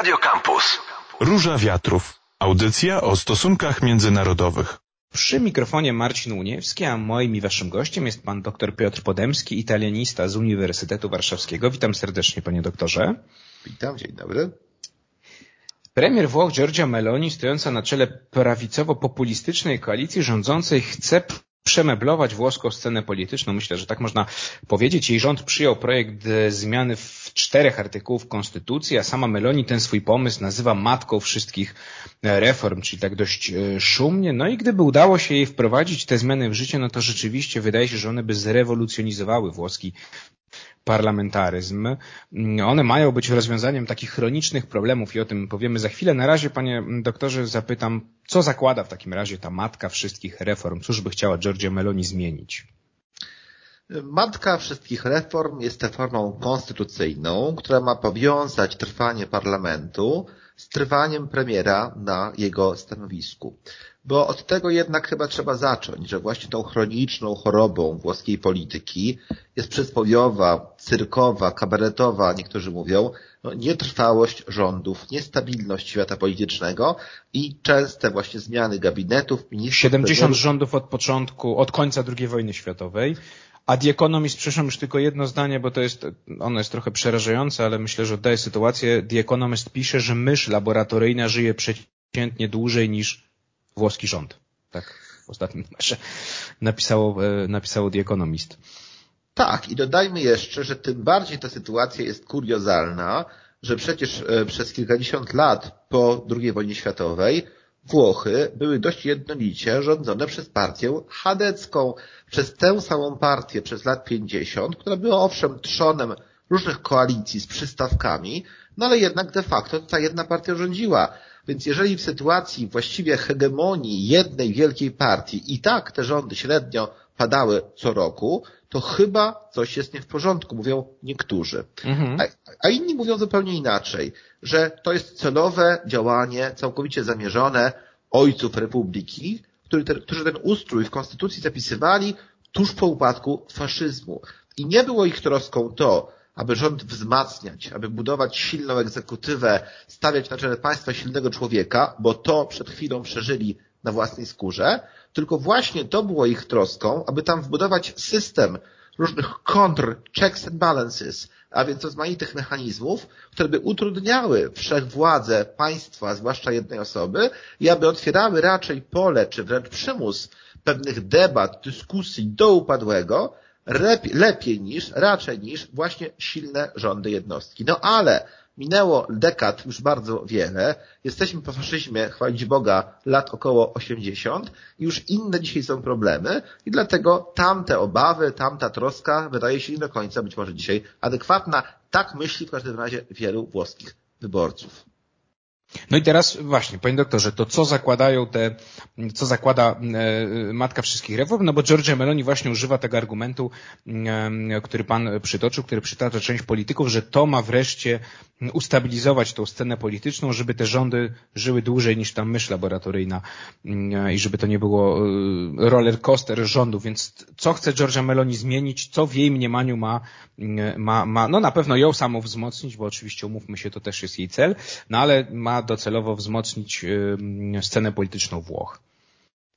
Radio Campus. Róża Wiatrów. Audycja o stosunkach międzynarodowych. Przy mikrofonie Marcin Uniewski, a moim i waszym gościem jest pan dr Piotr Podemski, italianista z Uniwersytetu Warszawskiego. Witam serdecznie panie doktorze. Witam, dzień dobry. Premier Włoch Giorgia Meloni, stojąca na czele prawicowo-populistycznej koalicji rządzącej, chce przemeblować włoską scenę polityczną. Myślę, że tak można powiedzieć. Jej rząd przyjął projekt zmiany w czterech artykułów Konstytucji, a sama Meloni ten swój pomysł nazywa matką wszystkich reform, czyli tak dość e, szumnie. No i gdyby udało się jej wprowadzić te zmiany w życie, no to rzeczywiście wydaje się, że one by zrewolucjonizowały włoski parlamentaryzm. One mają być rozwiązaniem takich chronicznych problemów i o tym powiemy za chwilę. Na razie, panie doktorze, zapytam, co zakłada w takim razie ta matka wszystkich reform? Cóż by chciała Giorgia Meloni zmienić? Matka wszystkich reform jest reformą konstytucyjną, która ma powiązać trwanie parlamentu z trwaniem premiera na jego stanowisku. Bo od tego jednak chyba trzeba zacząć, że właśnie tą chroniczną chorobą włoskiej polityki jest przysłowiowa, cyrkowa, kabaretowa, niektórzy mówią, no, nietrwałość rządów, niestabilność świata politycznego i częste właśnie zmiany gabinetów, ministrów. 70 premierów. rządów od początku, od końca II wojny światowej. A The Economist, przepraszam, już tylko jedno zdanie, bo to jest, ono jest trochę przerażające, ale myślę, że oddaje sytuację. The Economist pisze, że mysz laboratoryjna żyje przeciętnie dłużej niż włoski rząd. Tak w ostatnim numerze napisało, e, napisało The Economist. Tak, i dodajmy jeszcze, że tym bardziej ta sytuacja jest kuriozalna, że przecież e, przez kilkadziesiąt lat po II wojnie światowej Włochy były dość jednolicie rządzone przez partię chadecką, przez tę samą partię przez lat 50, która była owszem trzonem różnych koalicji z przystawkami, no ale jednak de facto ta jedna partia rządziła. Więc jeżeli w sytuacji właściwie hegemonii jednej wielkiej partii i tak te rządy średnio padały co roku, to chyba coś jest nie w porządku, mówią niektórzy. Mhm. A, a, inni mówią zupełnie inaczej, że to jest celowe działanie, całkowicie zamierzone ojców republiki, który którzy ten ustrój w konstytucji zapisywali tuż po upadku faszyzmu. I nie było ich troską to, aby rząd wzmacniać, aby budować silną egzekutywę, stawiać na czele państwa silnego człowieka, bo to przed chwilą przeżyli na własnej skórze, tylko właśnie to było ich troską, aby tam wbudować system różnych kontr, checks and balances, a więc rozmaitych mechanizmów, które by utrudniały wszechwładzę państwa, zwłaszcza jednej osoby i aby otwierały raczej pole, czy wręcz przymus pewnych debat, dyskusji do upadłego, lepiej niż, raczej niż właśnie silne rządy jednostki. No ale minęło dekad już bardzo wiele, jesteśmy po faszyzmie, chwalić Boga, lat około 80 i już inne dzisiaj są problemy i dlatego tamte obawy, tamta troska wydaje się nie do końca być może dzisiaj adekwatna. Tak myśli w każdym razie wielu włoskich wyborców. No i teraz właśnie, panie doktorze, to co zakładają te, co zakłada e, matka wszystkich reform? No bo Giorgia Meloni właśnie używa tego argumentu, e, który pan przytoczył, który przytacza część polityków, że to ma wreszcie ustabilizować tą scenę polityczną, żeby te rządy żyły dłużej niż ta mysz laboratoryjna e, i żeby to nie było roller coaster rządów. Więc co chce Giorgia Meloni zmienić? Co w jej mniemaniu ma, ma, ma no na pewno ją samą wzmocnić, bo oczywiście umówmy się, to też jest jej cel, no ale ma docelowo wzmocnić scenę polityczną Włoch.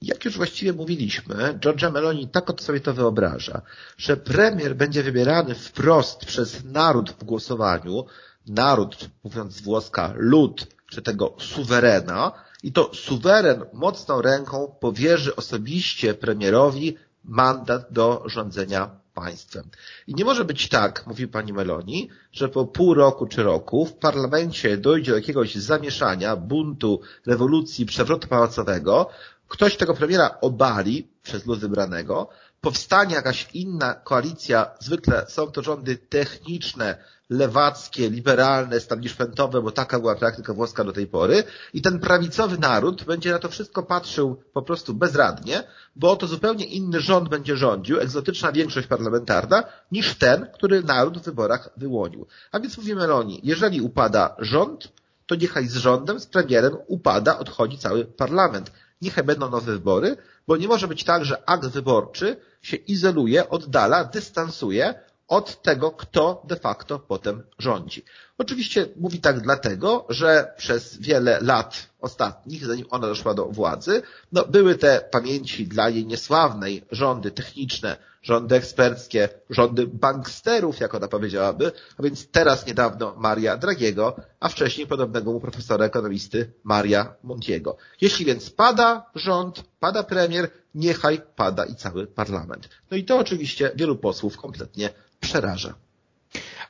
Jak już właściwie mówiliśmy, Giorgia Meloni tak od sobie to wyobraża, że premier będzie wybierany wprost przez naród w głosowaniu, naród, mówiąc z włoska, lud, czy tego suwerena, i to suweren mocną ręką powierzy osobiście premierowi mandat do rządzenia państwem. I nie może być tak, mówi pani Meloni, że po pół roku czy roku w parlamencie dojdzie do jakiegoś zamieszania, buntu, rewolucji, przewrotu pałacowego, ktoś tego premiera obali przez lud wybranego, powstanie jakaś inna koalicja, zwykle są to rządy techniczne, lewackie, liberalne, establishmentowe, bo taka była praktyka włoska do tej pory i ten prawicowy naród będzie na to wszystko patrzył po prostu bezradnie, bo to zupełnie inny rząd będzie rządził, egzotyczna większość parlamentarna, niż ten, który naród w wyborach wyłonił. A więc mówi Meloni, jeżeli upada rząd, to niechaj z rządem, z premierem upada, odchodzi cały parlament. Niechaj będą nowe wybory, bo nie może być tak, że akt wyborczy się izoluje, oddala, dystansuje od tego, kto de facto potem rządzi. Oczywiście mówi tak dlatego, że przez wiele lat ostatnich, zanim ona doszła do władzy, no były te pamięci dla jej niesławnej rządy techniczne, rządy eksperckie, rządy banksterów, jak ona powiedziałaby, a więc teraz niedawno Maria Dragiego, a wcześniej podobnego mu profesora ekonomisty Maria Montiego. Jeśli więc pada rząd, pada premier, niechaj pada i cały parlament. No i to oczywiście wielu posłów kompletnie przeraża.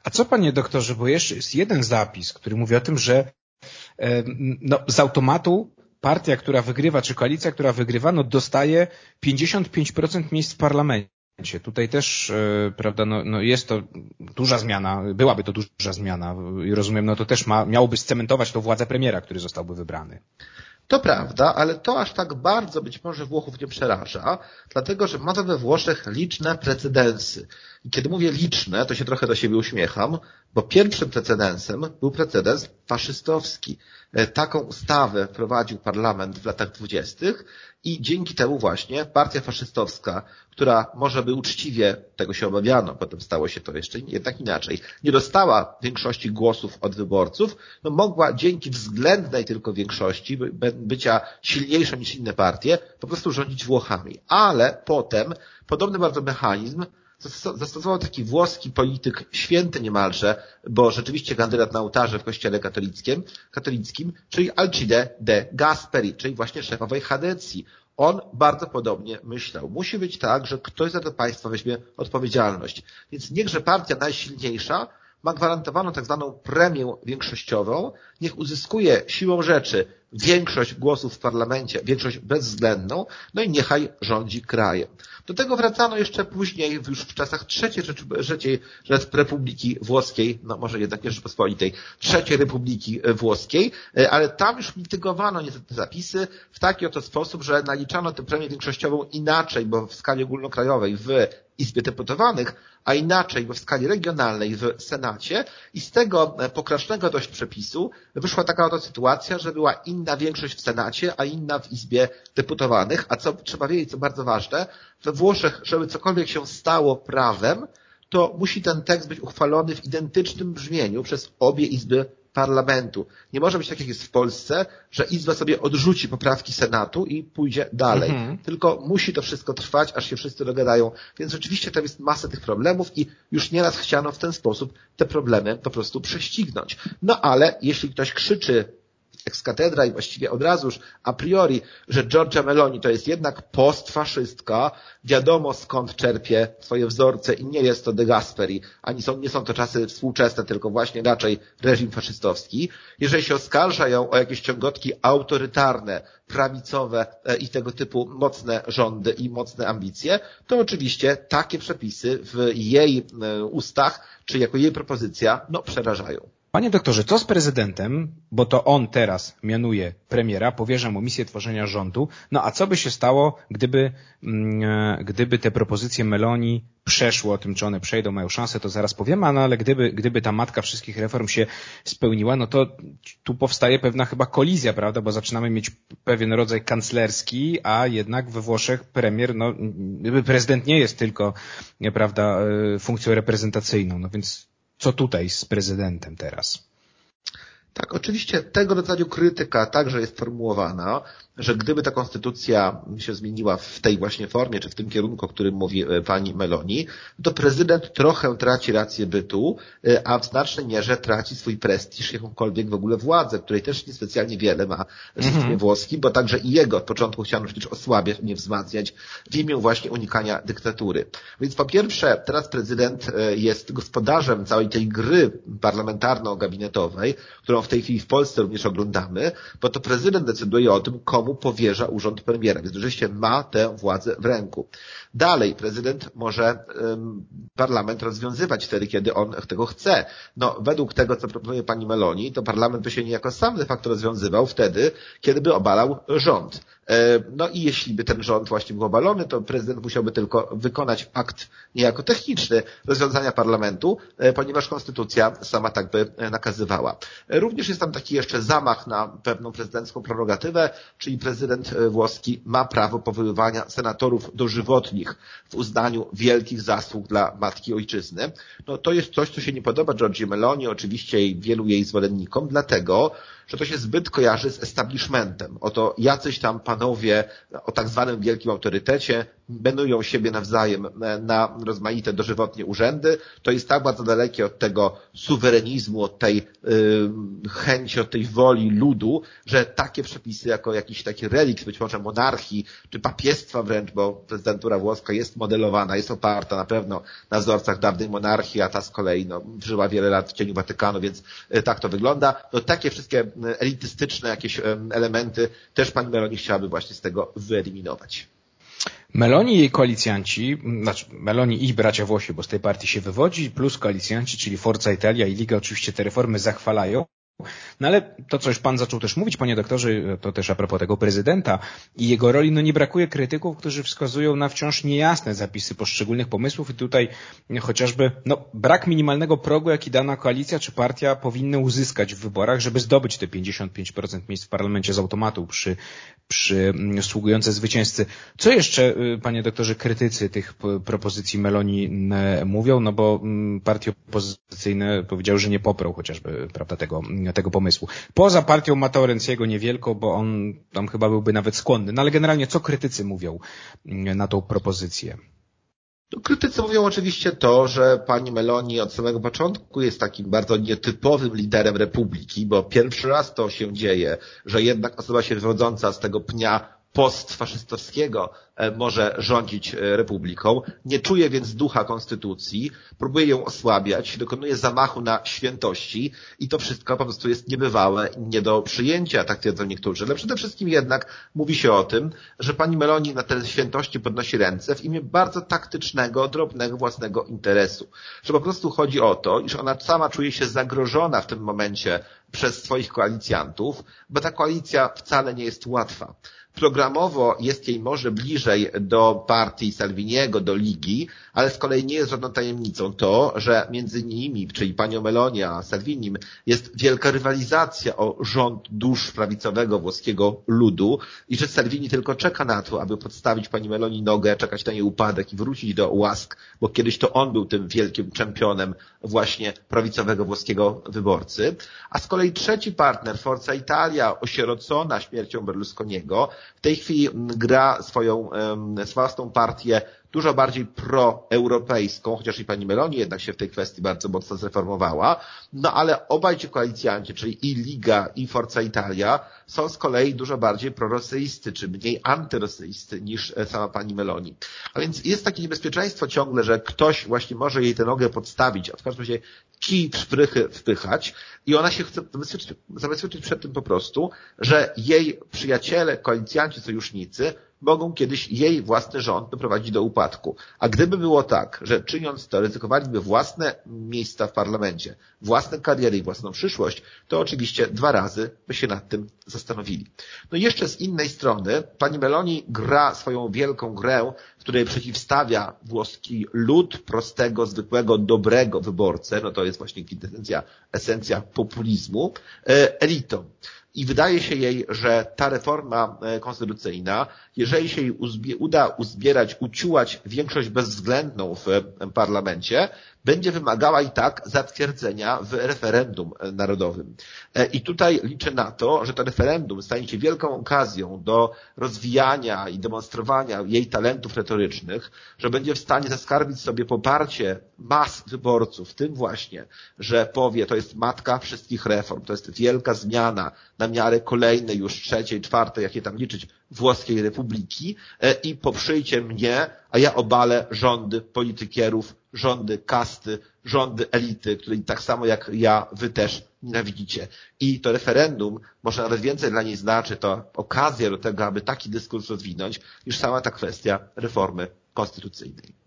A co panie doktorze, bo jeszcze jest jeden zapis, który mówi o tym, że no, z automatu partia, która wygrywa, czy koalicja, która wygrywa, no dostaje 55% miejsc w parlamencie. Tutaj też, e, prawda, no, no jest to duża zmiana, byłaby to duża zmiana i rozumiem, no to też ma, miałoby scementować to władzę premiera, który zostałby wybrany. To prawda, ale to aż tak bardzo być może Włochów nie przeraża, dlatego że ma to we Włoszech liczne precedensy. I kiedy mówię liczne, to się trochę do siebie uśmiecham, bo pierwszym precedensem był precedens faszystowski. E, taką ustawę wprowadził parlament w latach dwudziestych i dzięki temu właśnie partia faszystowska, która może by uczciwie, tego się obawiano, potem stało się to jeszcze jednak inaczej, nie dostała większości głosów od wyborców, no mogła dzięki względnej tylko większości, bycia silniejszą niż inne partie, po prostu rządzić Włochami. Ale potem podobny bardzo mechanizm zastosował taki włoski polityk, święty niemalże, bo rzeczywiście kandydat na ołtarze w kościele katolickim, katolickim czyli Alcide de Gasperi, czyli właśnie szefowej Hadecji. On bardzo podobnie myślał. Musi być tak, że ktoś za to państwo weźmie odpowiedzialność. Więc niechże partia najsilniejsza ma gwarantowaną tak zwaną premię większościową, niech uzyskuje siłą rzeczy większość głosów w parlamencie, większość bezwzględną, no i niechaj rządzi krajem. Do tego wracano jeszcze później, już w czasach trzeciej, trzeciej Republiki Włoskiej, no może jednak nie Rzeczypospolitej, trzeciej Republiki Włoskiej, e, ale tam już mitygowano niestety zapisy w taki oto sposób, że naliczano tę premię większościową inaczej, bo w skali ogólnokrajowej w Izbie Deputowanych, a inaczej w skali regionalnej w Senacie i z tego e, pokracznego dość przepisu wyszła taka oto sytuacja, że była inna większość w Senacie, a inna w Izbie Deputowanych, a co trzeba wiedzieć, co bardzo ważne, we Włoszech, żeby cokolwiek się stało prawem, to musi ten tekst być uchwalony w identycznym brzmieniu przez obie Izby parlamentu. Nie może być tak, jak jest w Polsce, że Izba sobie odrzuci poprawki Senatu i pójdzie dalej. Mhm. Tylko musi to wszystko trwać, aż się wszyscy dogadają. Więc rzeczywiście tam jest masa tych problemów i już nieraz chciano w ten sposób te problemy po prostu prześcignąć. No ale jeśli ktoś krzyczy ex katedra i właściwie od razu już a priori, że Giorgia Meloni to jest jednak postfaszystka, wiadomo skąd czerpie swoje wzorce i nie jest to de Gasperi, ani są, nie są to czasy współczesne, tylko właśnie raczej reżim faszystowski. Jeżeli się oskarża ją o jakieś ciągotki autorytarne, prawicowe e, i tego typu mocne rządy i mocne ambicje, to oczywiście takie przepisy w jej e, ustach, czy jako jej propozycja, no przerażają. Panie doktorze, co z prezydentem, bo to on teraz mianuje premiera, powierza mu misję tworzenia rządu, no a co by się stało, gdyby, mm, e, gdyby te propozycje Meloni przeszły, o tym czy one przejdą, mają szansę, to zaraz powiemy, no ale gdyby, gdyby ta matka wszystkich reform się spełniła, no to tu powstaje pewna chyba kolizja, prawda, bo zaczynamy mieć pewien rodzaj kanclerski, a jednak we Włoszech premier, no prezydent nie jest tylko, prawda, e, funkcją reprezentacyjną, no więc co tutaj z prezydentem teraz? Tak, oczywiście tego rodzaju krytyka także jest formułowana, że gdyby ta konstytucja się zmieniła w tej właśnie formie, czy w tym kierunku, o którym mówi e, pani Meloni, to prezydent trochę traci rację bytu, e, a w znacznej mierze traci swój prestiż, jakąkolwiek w ogóle władzę, której też niespecjalnie wiele ma w systemie mm -hmm. włoskim, bo także i jego od początku chciano przecież osłabiać, nie wzmacniać w imię właśnie unikania dyktatury. Więc po pierwsze, teraz prezydent e, jest gospodarzem całej tej gry parlamentarno-gabinetowej, którą w tej chwili w Polsce również oglądamy, bo to prezydent decyduje o tym, komu powierza urząd premiera, więc rzeczywiście ma tę władzę w ręku. Dalej, prezydent może parlament rozwiązywać wtedy, kiedy on tego chce. No, według tego, co proponuje pani Meloni, to parlament by się niejako sam de facto rozwiązywał wtedy, kiedy by obalał rząd. No i jeśli by ten rząd właśnie był obalony, to prezydent musiałby tylko wykonać akt niejako techniczny rozwiązania parlamentu, ponieważ konstytucja sama tak by nakazywała. Również jest tam taki jeszcze zamach na pewną prezydencką prerogatywę, czyli prezydent włoski ma prawo powoływania senatorów dożywotnich w uznaniu wielkich zasług dla matki ojczyzny. No to jest coś, co się nie podoba Giorgi Meloni, oczywiście i wielu jej zwolennikom, dlatego, że to się zbyt kojarzy z establishmentem. Oto jacyś tam panowie o tak zwanym wielkim autorytecie benują siebie nawzajem na rozmaite dożywotnie urzędy. To jest tak bardzo dalekie od tego suwerenizmu, od tej yy, chęci, od tej woli ludu, że takie przepisy jako jakiś taki relikt być może monarchii, czy papiestwa wręcz, bo prezydentura włoska jest modelowana, jest oparta na pewno na wzorcach dawnej monarchii, a ta z kolei no, żyła wiele lat w cieniu Watykanu, więc tak to wygląda. No takie wszystkie elitystyczne jakieś elementy też pani Meloni chciałaby właśnie z tego wyeliminować. Meloni i jej koalicjanci, znaczy Meloni i bracia Włosi, bo z tej partii się wywodzi, plus koalicjanci, czyli Forza Italia i Liga oczywiście te reformy zachwalają, no ale to, co już pan zaczął też mówić, panie doktorze, to też a propos tego prezydenta i jego roli, no nie brakuje krytyków, którzy wskazują na wciąż niejasne zapisy poszczególnych pomysłów i tutaj chociażby no, brak minimalnego progu, jaki dana koalicja czy partia powinny uzyskać w wyborach, żeby zdobyć te 55% miejsc w parlamencie z automatu przy, przy mm, zwycięzcy. Co jeszcze, y, panie doktorze, krytycy tych propozycji Meloni mówią? No bo mm, partie opozycyjne powiedziały, że nie poprą chociażby prawda, tego tego pomysłu. Poza partią Matteo Renziego niewielko, bo on tam chyba byłby nawet skłonny. No ale generalnie co krytycy mówią mm, na tą propozycję? No, krytycy mówią oczywiście to, że pani Meloni od samego początku jest takim bardzo nietypowym liderem republiki, bo pierwszy raz to się dzieje, że jednak osoba się wywodząca z tego pnia postfaszystowskiego e, może rządzić e, republiką, nie czuje więc ducha konstytucji, próbuje ją osłabiać, dokonuje zamachu na świętości i to wszystko po prostu jest niebywałe i nie do przyjęcia, tak twierdzą niektórzy. Ale przede wszystkim jednak mówi się o tym, że pani Meloni na te świętości podnosi ręce w imię bardzo taktycznego, drobnego własnego interesu. Że po prostu chodzi o to, iż ona sama czuje się zagrożona w tym momencie przez swoich koalicjantów, bo ta koalicja wcale nie jest łatwa. Programowo jest jej może bliżej do partii Salviniego, do Ligi, ale z kolei nie jest żadną tajemnicą to, że między nimi, czyli panią Melonia a Salvinim, jest wielka rywalizacja o rząd dusz prawicowego włoskiego ludu i że Salvini tylko czeka na to, aby podstawić pani Meloni nogę, czekać na jej upadek i wrócić do łask, bo kiedyś to on był tym wielkim czempionem właśnie prawicowego włoskiego wyborcy. A z kolei trzeci partner, Forza Italia, osierocona śmiercią Berlusconiego, w tej chwili gra swoją własną partię dużo bardziej proeuropejską, chociaż i pani Meloni jednak się w tej kwestii bardzo mocno zreformowała. No ale obaj ci koalicjanci, czyli i Liga, i Forza Italia, są z kolei dużo bardziej prorosyjscy, czy mniej antyrosyjscy niż sama pani Meloni. A więc jest takie niebezpieczeństwo ciągle, że ktoś właśnie może jej tę nogę podstawić, a w każdym razie kij w szprychy wpychać i ona się chce zabezpieczyć, zabezpieczyć przed tym po prostu, że jej przyjaciele, koalicjanci, sojusznicy mogą kiedyś jej własny rząd doprowadzić do upadku. A gdyby było tak, że czyniąc to ryzykowaliby własne miejsca w parlamencie, własne kariery i własną przyszłość, to oczywiście dwa razy by się nad tym zastanowili. No i jeszcze z innej strony pani Meloni gra swoją wielką grę, w której przeciwstawia włoski lud prostego, zwykłego, dobrego wyborcę, no to jest właśnie kwintesencja, esencja populizmu, e, elitom. I wydaje się jej, że ta reforma e, konstytucyjna, jeżeli się jej uzbie, uda uzbierać, uciułać większość bezwzględną w e, parlamencie, będzie wymagała i tak zatwierdzenia w referendum narodowym. E, I tutaj liczę na to, że to referendum stanie się wielką okazją do rozwijania i demonstrowania jej talentów retorycznych, że będzie w stanie zaskarbić sobie poparcie mas wyborców, tym właśnie, że powie, to jest matka wszystkich reform, to jest wielka zmiana na miarę kolejnej, już trzeciej, czwartej, jakie tam liczyć, włoskiej republiki e, i poprzyjcie mnie, a ja obalę rządy politykierów, rządy kasty, rządy elity, której tak samo jak ja, wy też nienawidzicie. I to referendum może nawet więcej dla niej znaczy, to okazja do tego, aby taki dyskurs rozwinąć, niż sama ta kwestia reformy konstytucyjnej.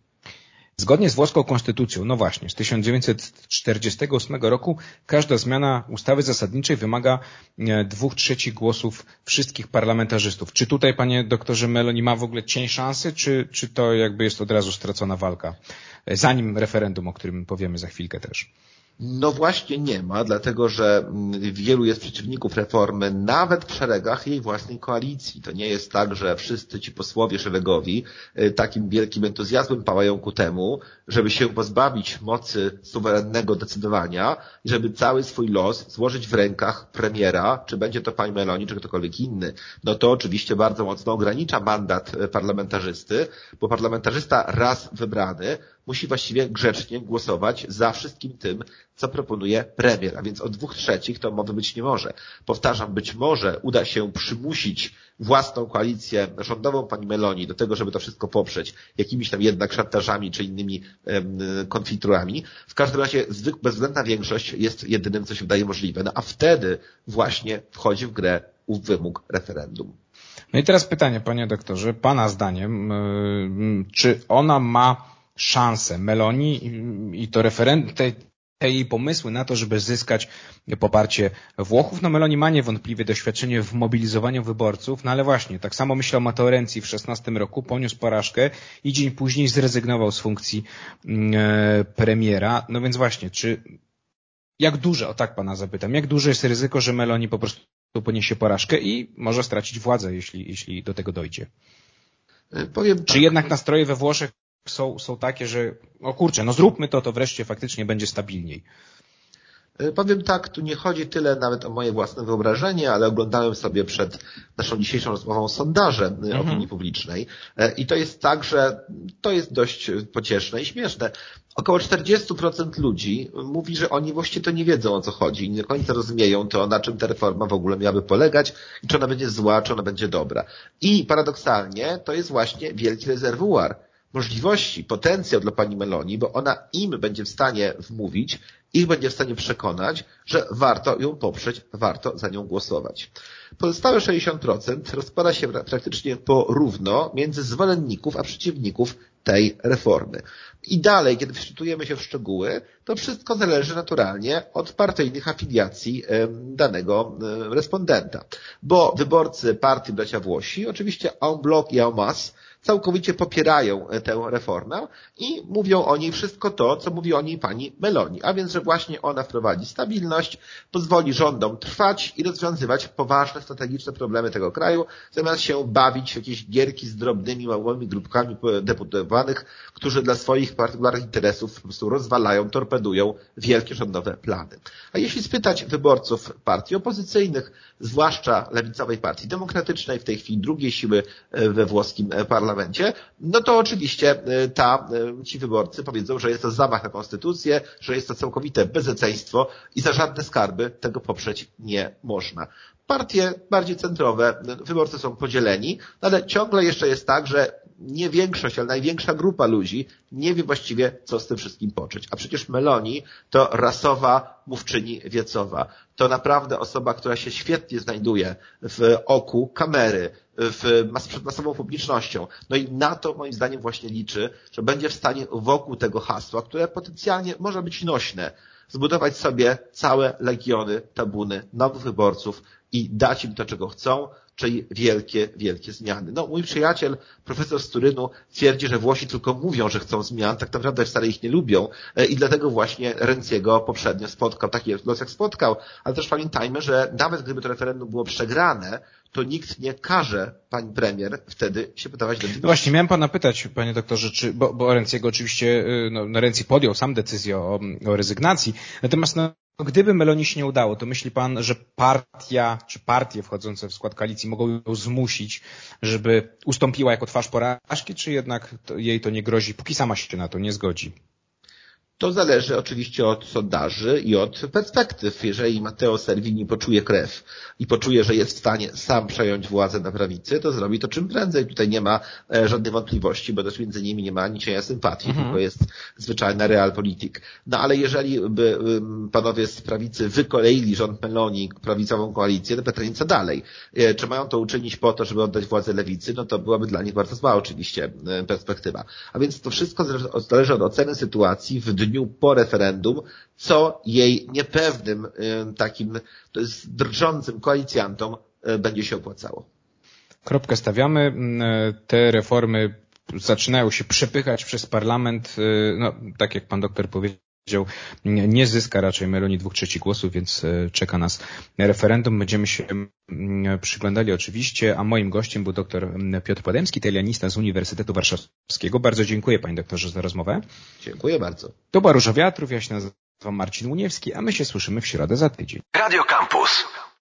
Zgodnie z włoską konstytucją, no właśnie, z 1948 roku każda zmiana ustawy zasadniczej wymaga e, dwóch trzecich głosów wszystkich parlamentarzystów. Czy tutaj, panie doktorze Meloni, ma w ogóle cień szansy, czy, czy to jakby jest od razu stracona walka? E, zanim referendum, o którym powiemy za chwilkę też. No właśnie nie ma, dlatego że mm, wielu jest przeciwników reformy, nawet w szeregach jej własnej koalicji. To nie jest tak, że wszyscy ci posłowie szeregowi y, takim wielkim entuzjazmem pałają ku temu, żeby się pozbawić mocy suwerennego decydowania i żeby cały swój los złożyć w rękach premiera, czy będzie to pani Meloni, czy ktokolwiek inny. No to oczywiście bardzo mocno ogranicza mandat y, parlamentarzysty, bo parlamentarzysta raz wybrany musi właściwie grzecznie głosować za wszystkim tym, co proponuje premier, a więc o dwóch trzecich to mowy być nie może. Powtarzam, być może uda się przymusić własną koalicję rządową pani Meloni do tego, żeby to wszystko poprzeć jakimiś tam jednak szantażami czy innymi konfiturami. W każdym razie bezwzględna większość jest jedynym, co się wydaje możliwe. No a wtedy właśnie wchodzi w grę ów wymóg referendum. No i teraz pytanie, panie doktorze, pana zdaniem, czy ona ma szansę Meloni i to referendum, te, jej pomysły na to, żeby zyskać poparcie Włochów. No Meloni ma niewątpliwie doświadczenie w mobilizowaniu wyborców, no ale właśnie, tak samo myślał Matteo Renzi w 16 roku, poniósł porażkę i dzień później zrezygnował z funkcji mm, e, premiera. No więc właśnie, czy jak duże, o tak pana zapytam, jak duże jest ryzyko, że Meloni po prostu poniesie porażkę i może stracić władzę, jeśli, jeśli do tego dojdzie? Powiem tak. Czy jednak nastroje we Włoszech są, są takie, że o kurczę, no zróbmy to, to wreszcie faktycznie będzie stabilniej. E, powiem tak, tu nie chodzi tyle nawet o moje własne wyobrażenie, ale oglądałem sobie przed naszą dzisiejszą rozmową sondaże mhm. opinii publicznej e, i to jest tak, że to jest dość pocieszne i śmieszne. Około 40% ludzi mówi, że oni właściwie to nie wiedzą o co chodzi i nie do końca rozumieją to, na czym ta reforma w ogóle miałaby polegać i czy ona będzie zła, czy ona będzie dobra. I paradoksalnie to jest właśnie wielki rezerwuar możliwości, potencjał dla pani Meloni, bo ona im będzie w stanie wmówić, ich będzie w stanie przekonać, że warto ją poprzeć, warto za nią głosować. Pozostałe 60% rozpada się praktycznie porówno między zwolenników a przeciwników tej reformy. I dalej, kiedy wczytujemy się w szczegóły, to wszystko zależy naturalnie od partyjnych afiliacji danego respondenta. Bo wyborcy partii Bracia Włosi, oczywiście en bloc i en masse, całkowicie popierają e, tę reformę i mówią o niej wszystko to, co mówi o niej pani Meloni, a więc, że właśnie ona wprowadzi stabilność, pozwoli rządom trwać i rozwiązywać poważne strategiczne problemy tego kraju, zamiast się bawić w jakieś gierki z drobnymi, małymi grupkami deputowanych, którzy dla swoich partykularnych interesów po prostu rozwalają, torpedują wielkie rządowe plany. A jeśli spytać wyborców partii opozycyjnych, zwłaszcza lewicowej partii demokratycznej, w tej chwili drugiej siły e, we włoskim parlamencie, no to oczywiście y, ta, y, ci wyborcy powiedzą, że jest to zamach na konstytucję, że jest to całkowite bezeceństwo i za żadne skarby tego poprzeć nie można. Partie bardziej centrowe, wyborcy są podzieleni, no ale ciągle jeszcze jest tak, że nie większość, ale największa grupa ludzi nie wie właściwie, co z tym wszystkim począć. A przecież Meloni to rasowa mówczyni wiecowa. To naprawdę osoba, która się świetnie znajduje w oku kamery, w, przed masową publicznością. No i na to moim zdaniem właśnie liczy, że będzie w stanie wokół tego hasła, które potencjalnie może być nośne, zbudować sobie całe legiony, tabuny nowych wyborców i dać im to, czego chcą, czyli wielkie, wielkie zmiany. No, mój przyjaciel, profesor z Turynu, twierdzi, że Włosi tylko mówią, że chcą zmian, tak naprawdę wcale ich nie lubią e, i dlatego właśnie Renciego poprzednio spotkał, taki los jak spotkał, ale też pamiętajmy, że nawet gdyby to referendum było przegrane, to nikt nie każe pani premier wtedy się wydawać do No właśnie, miałem pana pytać, panie doktorze, czy, bo, bo Renciego oczywiście, y, no, Renzi podjął sam decyzję o, o rezygnacji, natomiast no, Gdyby Meloni się nie udało, to myśli pan, że partia czy partie wchodzące w skład koalicji mogą ją zmusić, żeby ustąpiła jako twarz porażki, czy jednak to, jej to nie grozi, póki sama się na to nie zgodzi? To zależy oczywiście od sondaży i od perspektyw. Jeżeli Matteo Salvini poczuje krew i poczuje, że jest w stanie sam przejąć władzę na prawicy, to zrobi to czym prędzej. Tutaj nie ma e, żadnej wątpliwości, bo też między nimi nie ma cienia sympatii, mhm. tylko jest zwyczajna realpolitik. No ale jeżeli by panowie z prawicy wykoleili rząd Meloni, prawicową koalicję, to pytanie co dalej? E, czy mają to uczynić po to, żeby oddać władzę lewicy? No to byłaby dla nich bardzo zła oczywiście e, perspektywa. A więc to wszystko zależy od oceny sytuacji w dniu po referendum, co jej niepewnym takim to jest drżącym koalicjantom e, będzie się opłacało. Kropkę stawiamy. E, te reformy zaczynają się przepychać przez parlament. No, tak jak pan doktor powiedział, nie zyska raczej Meloni dwóch trzecich głosów, więc czeka nas referendum. Będziemy się mm, przyglądali oczywiście, a moim gościem był dr mm, Piotr Podemski, telianista z Uniwersytetu Warszawskiego. Bardzo dziękuję panie doktorze za rozmowę. Dziękuję bardzo. To była Róża Wiatrów, ja się nazywam Marcin Uniewski, a my się słyszymy w środę za tydzień. Radio Campus.